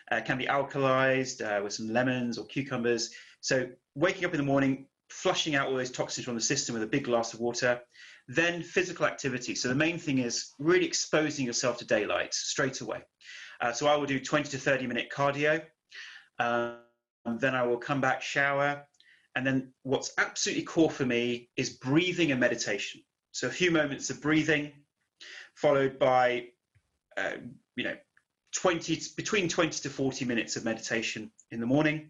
uh, can be alkalized uh, with some lemons or cucumbers. So waking up in the morning, flushing out all those toxins from the system with a big glass of water. Then physical activity. So the main thing is really exposing yourself to daylight straight away. Uh, so I will do 20 to 30 minute cardio. Um, then I will come back, shower. And then what's absolutely core for me is breathing and meditation. So a few moments of breathing, followed by, uh, you know, 20 between 20 to 40 minutes of meditation in the morning,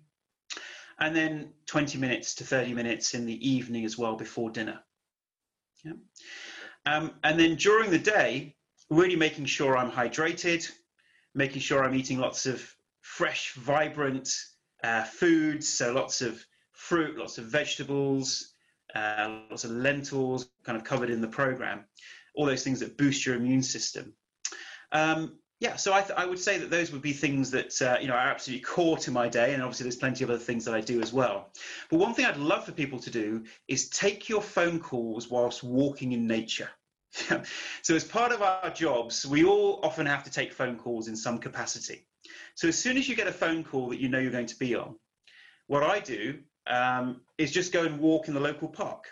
and then 20 minutes to 30 minutes in the evening as well before dinner. Yeah. Um, and then during the day, really making sure I'm hydrated, making sure I'm eating lots of fresh, vibrant uh, foods, so lots of fruit, lots of vegetables, uh, lots of lentils, kind of covered in the program, all those things that boost your immune system. Um, yeah, so I, I, would say that those would be things that uh, you know are absolutely core to my day, and obviously there's plenty of other things that I do as well. But one thing I'd love for people to do is take your phone calls whilst walking in nature. so as part of our jobs, we all often have to take phone calls in some capacity. So as soon as you get a phone call that you know you're going to be on, what I do um, is just go and walk in the local park.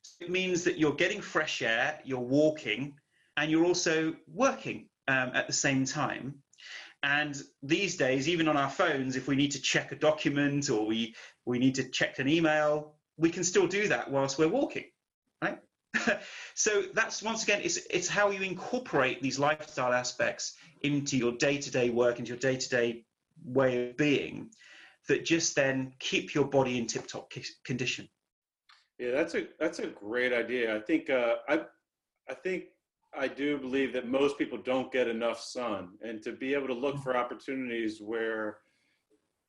So it means that you're getting fresh air, you're walking, and you're also working um, at the same time. And these days, even on our phones, if we need to check a document or we, we need to check an email, we can still do that whilst we're walking, right? so that's once again, it's, it's how you incorporate these lifestyle aspects into your day-to-day work, into your day-to-day way of being, that just then keep your body in tip-top condition. Yeah, that's a that's a great idea. I think uh, I I think I do believe that most people don't get enough sun, and to be able to look for opportunities where,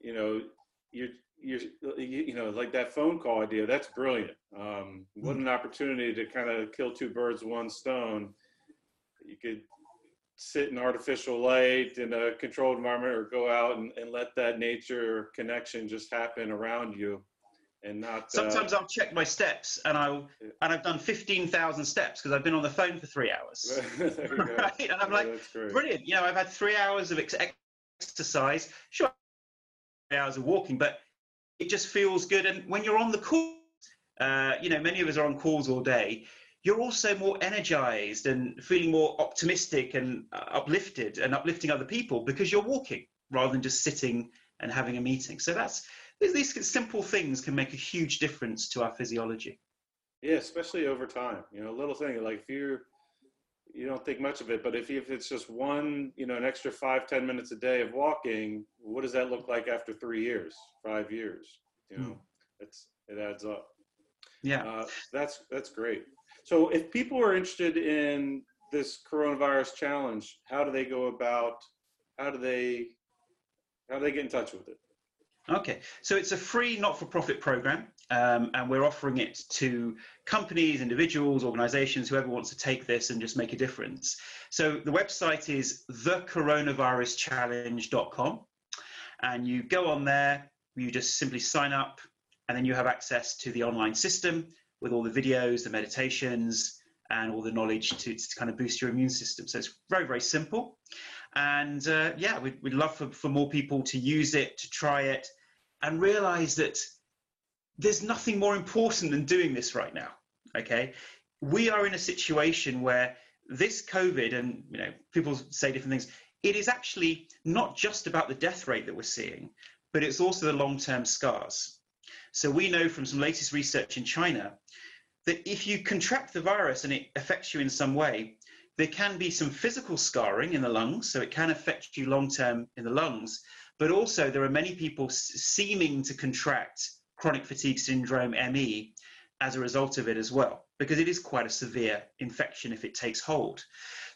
you know, you're you're you know like that phone call idea. That's brilliant. Um, what an opportunity to kind of kill two birds with one stone. You could sit in artificial light in a controlled environment, or go out and, and let that nature connection just happen around you and not. Sometimes uh, I'll check my steps, and I'll and I've done fifteen thousand steps because I've been on the phone for three hours. right? And I'm yeah, like, brilliant. You know, I've had three hours of ex- exercise. Sure, hours of walking, but it just feels good. And when you're on the call, uh, you know, many of us are on calls all day. You're also more energized and feeling more optimistic and uh, uplifted and uplifting other people because you're walking rather than just sitting and having a meeting. So that's these simple things can make a huge difference to our physiology. Yeah, especially over time. You know, a little thing like if you're you don't think much of it, but if if it's just one, you know, an extra five ten minutes a day of walking, what does that look like after three years, five years? You know, mm. it's it adds up. Yeah, uh, that's that's great. So, if people are interested in this coronavirus challenge, how do they go about? How do they how do they get in touch with it? Okay, so it's a free not-for-profit program, um, and we're offering it to companies, individuals, organizations, whoever wants to take this and just make a difference. So the website is thecoronaviruschallenge.com, and you go on there, you just simply sign up, and then you have access to the online system with all the videos, the meditations, and all the knowledge to, to kind of boost your immune system. So it's very, very simple. And uh, yeah, we'd, we'd love for, for more people to use it, to try it, and realize that there's nothing more important than doing this right now. Okay. We are in a situation where this COVID, and you know, people say different things, it is actually not just about the death rate that we're seeing, but it's also the long term scars. So we know from some latest research in China that if you contract the virus and it affects you in some way, there can be some physical scarring in the lungs, so it can affect you long term in the lungs, but also there are many people seeming to contract chronic fatigue syndrome, ME, as a result of it as well, because it is quite a severe infection if it takes hold.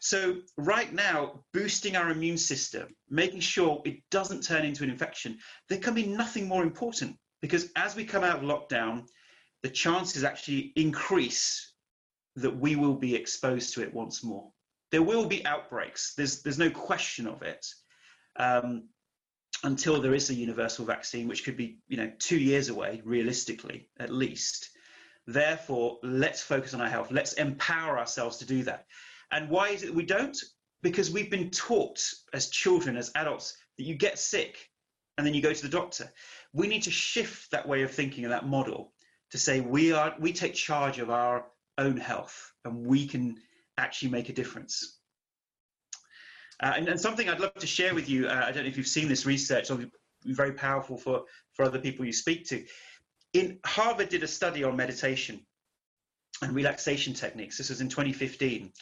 So, right now, boosting our immune system, making sure it doesn't turn into an infection, there can be nothing more important because as we come out of lockdown, the chances actually increase that we will be exposed to it once more. There will be outbreaks. There's there's no question of it. Um, until there is a universal vaccine, which could be you know two years away, realistically at least. Therefore, let's focus on our health. Let's empower ourselves to do that. And why is it we don't? Because we've been taught as children, as adults, that you get sick and then you go to the doctor. We need to shift that way of thinking and that model to say we are we take charge of our own health and we can actually make a difference. Uh, and, and, something I'd love to share with you, uh, I don't know if you've seen this research, it'll be very powerful for, for other people you speak to. In Harvard did a study on meditation and relaxation techniques. This was in 2015,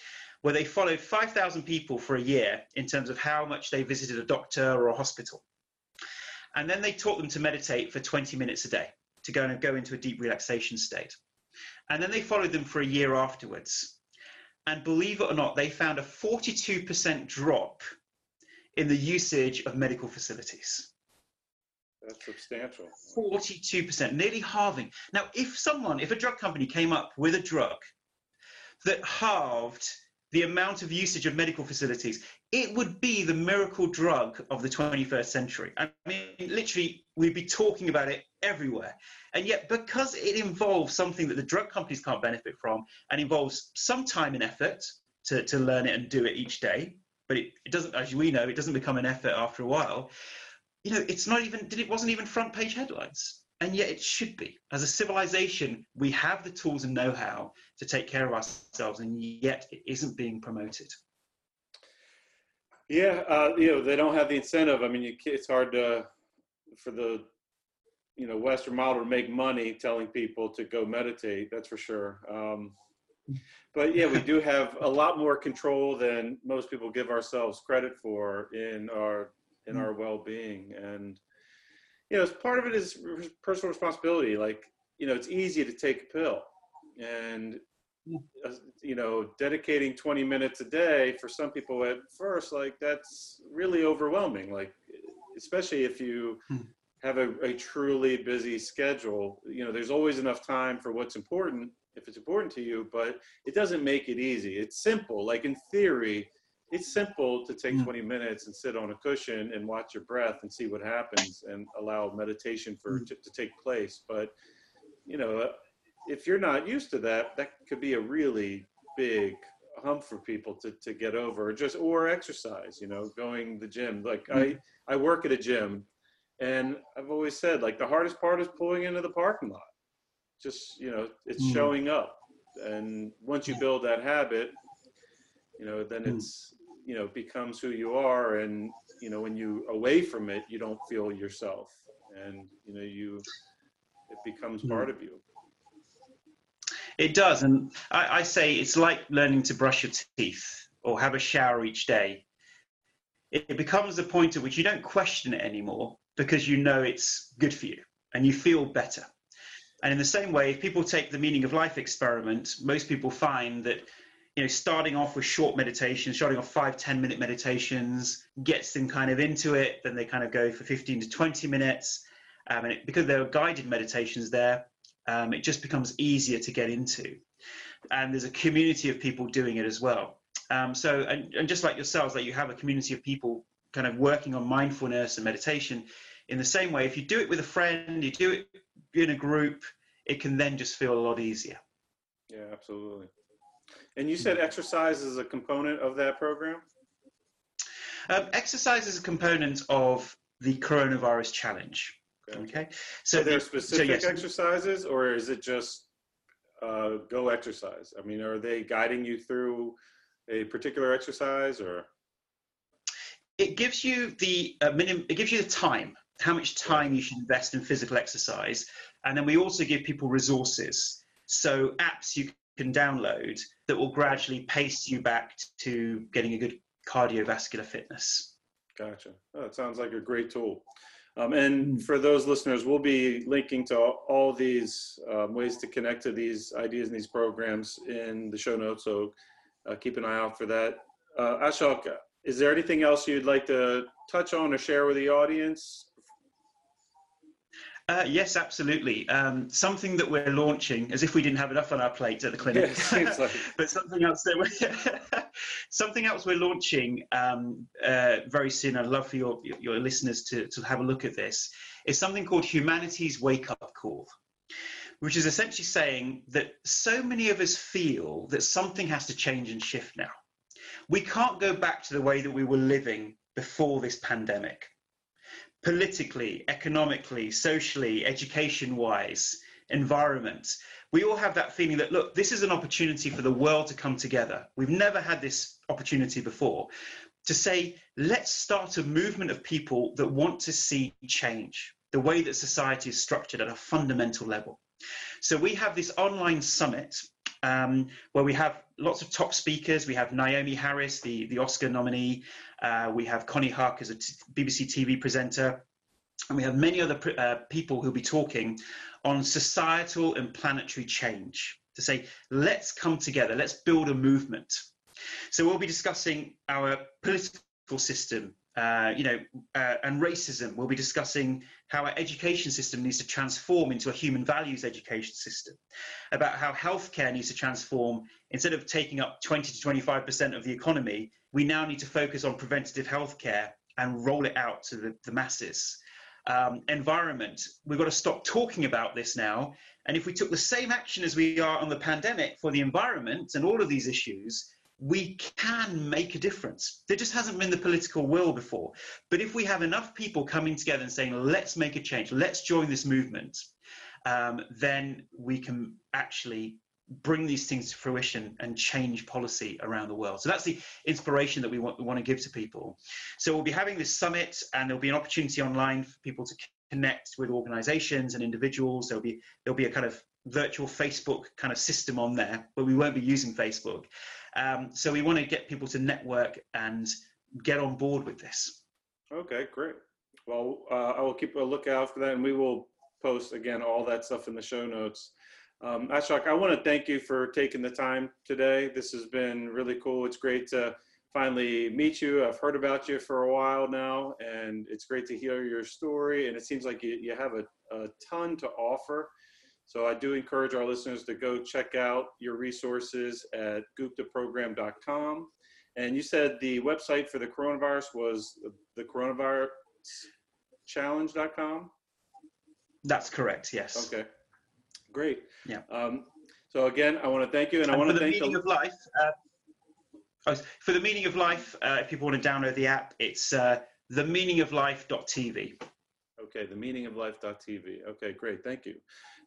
where they followed 5,000 people for a year in terms of how much they visited a doctor or a hospital. And then they taught them to meditate for 20 minutes a day, to go and go into a deep relaxation state. And then they followed them for a year afterwards. And believe it or not, they found a 42% drop in the usage of medical facilities. That's substantial. 42%, nearly halving. Now, if someone, if a drug company came up with a drug that halved the amount of usage of medical facilities, it would be the miracle drug of the 21st century. I mean, literally, we'd be talking about it everywhere. And yet, because it involves something that the drug companies can't benefit from and involves some time and effort to, to learn it and do it each day, but it, it doesn't, as we know, it doesn't become an effort after a while you know, it's not even, it wasn't even front page headlines. And yet it should be. As a civilization, we have the tools and know how to take care of ourselves, and yet it isn't being promoted. Yeah, uh, you know, they don't have the incentive. I mean, you, it's hard to, for the, you know, Western model to make money telling people to go meditate, that's for sure. Um, but yeah, we do have a lot more control than most people give ourselves credit for in our in mm. our well-being and you know as part of it is personal responsibility. Like you know it's easy to take a pill and uh, you know dedicating 20 minutes a day for some people at first like that's really overwhelming. Like especially if you hmm. have a, a truly busy schedule you know there's always enough time for what's important if it's important to you but it doesn't make it easy. It's simple. Like in theory it's simple to take mm. 20 minutes and sit on a cushion and watch your breath and see what happens and allow meditation for mm. to, to take place but you know if you're not used to that that could be a really big hump for people to, to get over or just or exercise you know going the gym like mm. i i work at a gym and i've always said like the hardest part is pulling into the parking lot just you know it's mm. showing up and once you build that habit you know then hmm. it's you know becomes who you are and you know when you away from it you don't feel yourself and you know you it becomes hmm. part of you it does and I, I say it's like learning to brush your teeth or have a shower each day it becomes a point at which you don't question it anymore because you know it's good for you and you feel better and in the same way if people take the meaning of life experiment most people find that you know, starting off with short meditations, starting off five ten minute meditations, gets them kind of into it. Then they kind of go for 15 to 20 minutes. Um, and it, because there are guided meditations there, um, it just becomes easier to get into. And there's a community of people doing it as well. Um, so, and, and just like yourselves, like you have a community of people kind of working on mindfulness and meditation in the same way. If you do it with a friend, you do it in a group, it can then just feel a lot easier. Yeah, absolutely. And you said exercise is a component of that program? Um, exercise is a component of the coronavirus challenge. Okay. okay? So, Are there the, specific so yes. exercises, or is it just uh, go exercise? I mean, are they guiding you through a particular exercise, or? It gives you the uh, minimum. It gives you the time, how much time you should invest in physical exercise, and then we also give people resources. So apps you can download that will gradually pace you back to getting a good cardiovascular fitness. Gotcha. Oh, that sounds like a great tool. Um, and for those listeners, we'll be linking to all, all these um, ways to connect to these ideas and these programs in the show notes. So uh, keep an eye out for that. Uh, Ashok, is there anything else you'd like to touch on or share with the audience uh, yes, absolutely. Um, something that we're launching, as if we didn't have enough on our plate at the clinic, yeah, like but something else that we're something else we're launching um, uh, very soon. I'd love for your your listeners to to have a look at this. Is something called Humanity's Wake Up Call, which is essentially saying that so many of us feel that something has to change and shift now. We can't go back to the way that we were living before this pandemic politically, economically, socially, education wise, environment. We all have that feeling that, look, this is an opportunity for the world to come together. We've never had this opportunity before. to say, let's start a movement of people that want to see change, the way that society is structured at a fundamental level. So we have this online summit um, where we have lots of top speakers. We have Naomie Harris, the, the Oscar nominee. Uh, we have Connie Huq as a t- BBC TV presenter. And we have many other uh, people who'll be talking on societal and planetary change to say, let's come together, let's build a movement. So we'll be discussing our political system, uh, you know, uh, and racism. We'll be discussing how our education system needs to transform into a human values education system, about how healthcare needs to transform. Instead of taking up 20 to 25% of the economy, we now need to focus on preventative healthcare and roll it out to the, the masses. Um, environment, we've got to stop talking about this now. And if we took the same action as we are on the pandemic for the environment and all of these issues, we can make a difference. There just hasn't been the political will before. But if we have enough people coming together and saying, let's make a change, let's join this movement, um, then we can actually bring these things to fruition and change policy around the world. So that's the inspiration that we want, we want to give to people. So we'll be having this summit and there'll be an opportunity online for people to connect with organizations and individuals. There'll be, there'll be a kind of virtual Facebook kind of system on there, but we won't be using Facebook. Um, so we want to get people to network and get on board with this. Okay, great. Well, uh, I will keep a lookout for that, and we will post again all that stuff in the show notes. Um, Ashok, I want to thank you for taking the time today. This has been really cool. It's great to finally meet you. I've heard about you for a while now, and it's great to hear your story. And it seems like you, you have a, a ton to offer. So I do encourage our listeners to go check out your resources at guptaprogram.com. And you said the website for the coronavirus was the coronaviruschallenge.com? That's correct, yes. Okay, great. Yeah. Um, so again, I want to thank you, and, and I want to thank the meaning the... of life. Uh, oh, for the meaning of life, uh, if people want to download the app, it's uh, themeaningoflife.tv. Okay, themeaningoflife.tv. Okay, great. Thank you.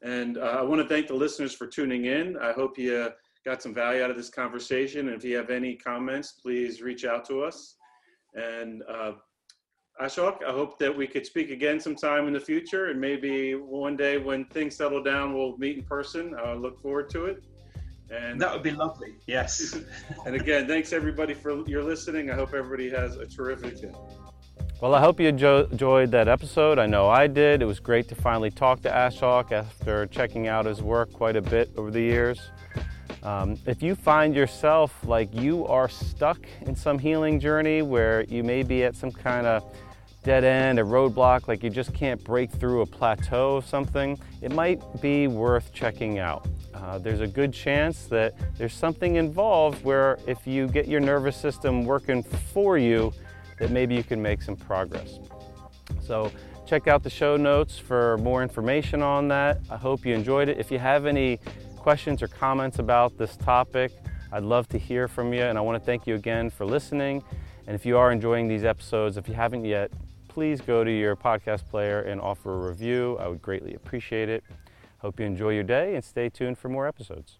And uh, I want to thank the listeners for tuning in. I hope you got some value out of this conversation. And if you have any comments, please reach out to us. And uh, Ashok, I hope that we could speak again sometime in the future. And maybe one day when things settle down, we'll meet in person. I look forward to it. And that would be lovely. Yes. and again, thanks everybody for your listening. I hope everybody has a terrific day. Well, I hope you enjoyed that episode. I know I did. It was great to finally talk to Ashok after checking out his work quite a bit over the years. Um, if you find yourself like you are stuck in some healing journey where you may be at some kind of dead end, a roadblock, like you just can't break through a plateau of something, it might be worth checking out. Uh, there's a good chance that there's something involved where if you get your nervous system working for you, that maybe you can make some progress. So check out the show notes for more information on that. I hope you enjoyed it. If you have any questions or comments about this topic, I'd love to hear from you. And I want to thank you again for listening. And if you are enjoying these episodes, if you haven't yet, please go to your podcast player and offer a review. I would greatly appreciate it. Hope you enjoy your day and stay tuned for more episodes.